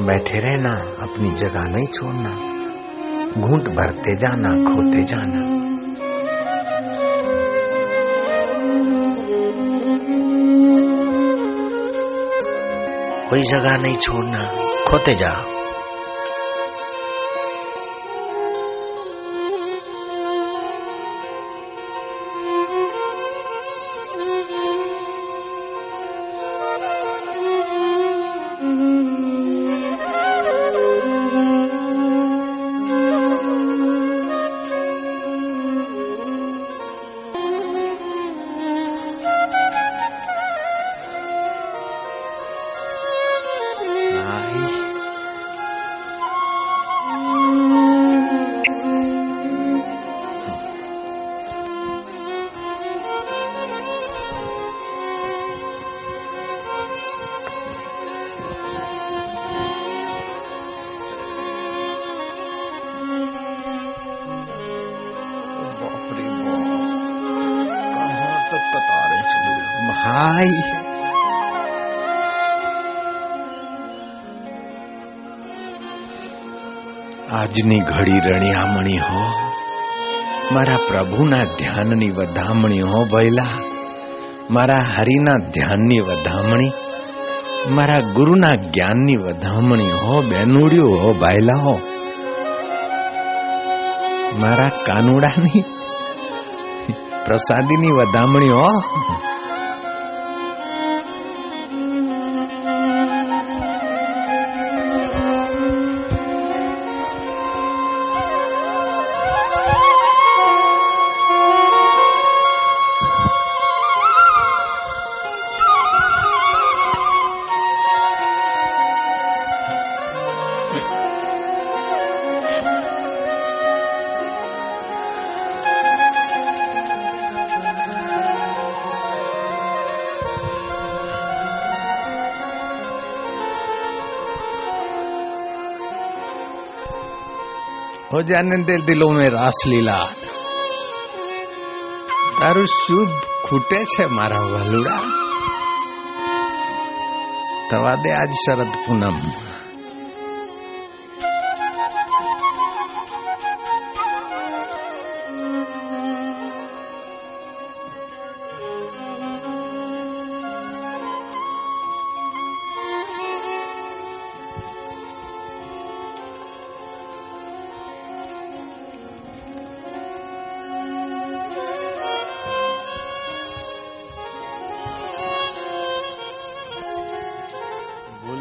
बैठे रहना, अपनी जगह नहीं छोड़ना, घूंट भरते जाना, खोते जाना। कोई जगह नहीं छोड़ना, खोते जाओ। ભાઈ આજની ઘડી રણિયામણી હો, મારા પ્રભુના ધ્યાનની વધામણી હો ભયલા મારા હરિના ધ્યાનની વધામણી, મારા ગુરુના જ્ઞાનની વધામણી હો બેનુડ્યું હો ભાઈલા હો, મારા કાનુડાની પ્રસાદીની વધામણી હો. हो जाने दे दिलों में रासलीला તારું શુભ ખૂટે છે મારા વાલુડા થવા દે આજ શરદ પૂનમ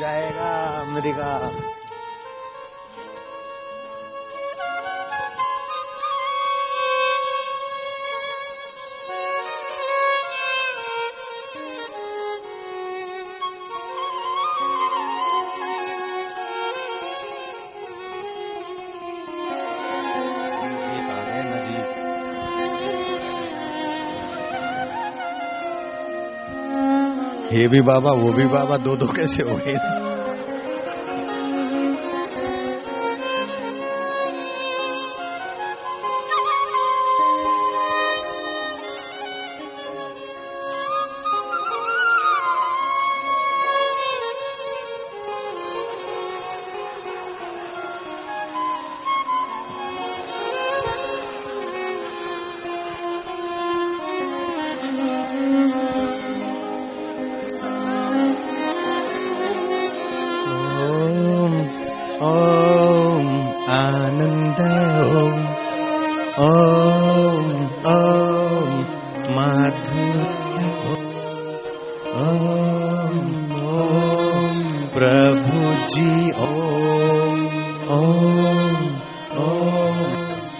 जाएगा अमेरिका। ये भी बाबा वो भी बाबा दो दो कैसे हो गए?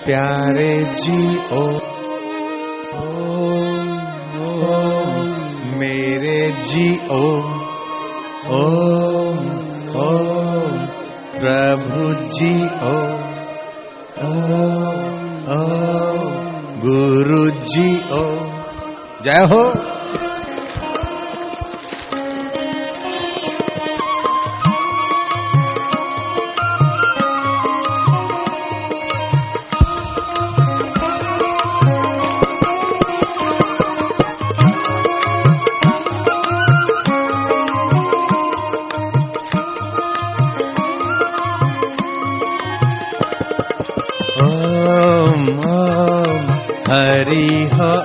प्यारे जी ओ, मेरे जी ओ प्रभु जी ओ गुरु जी ओ जय हो। हरि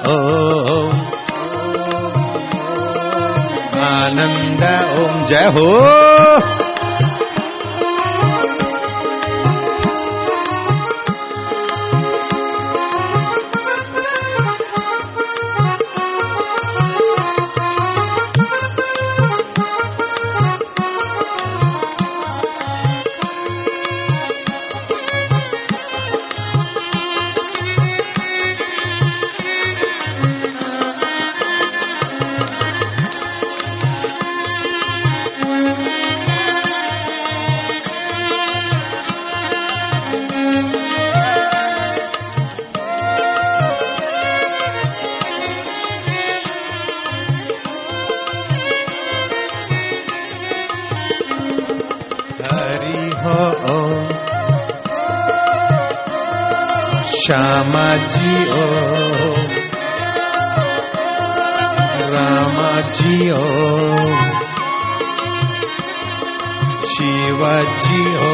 ओम आनंद ओम जय हो। শ্যামাজিও রামাজিও শিবাজিও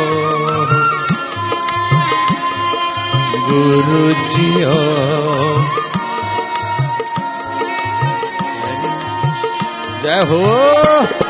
গুরুজিও জয় হো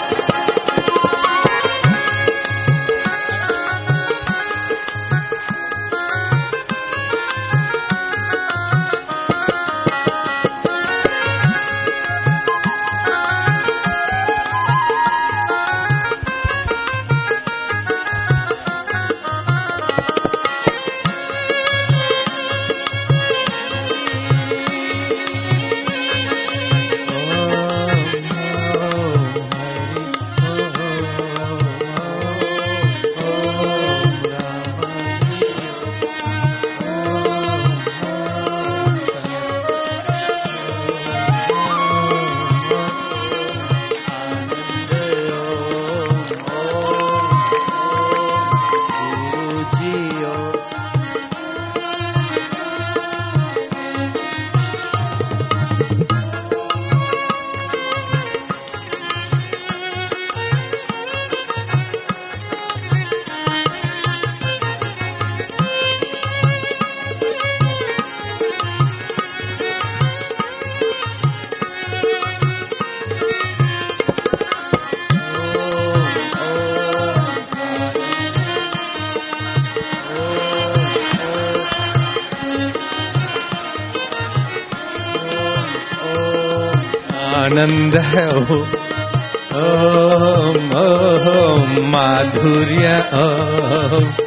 आनंद है ओ। ओम ओम माधुर्य ओम।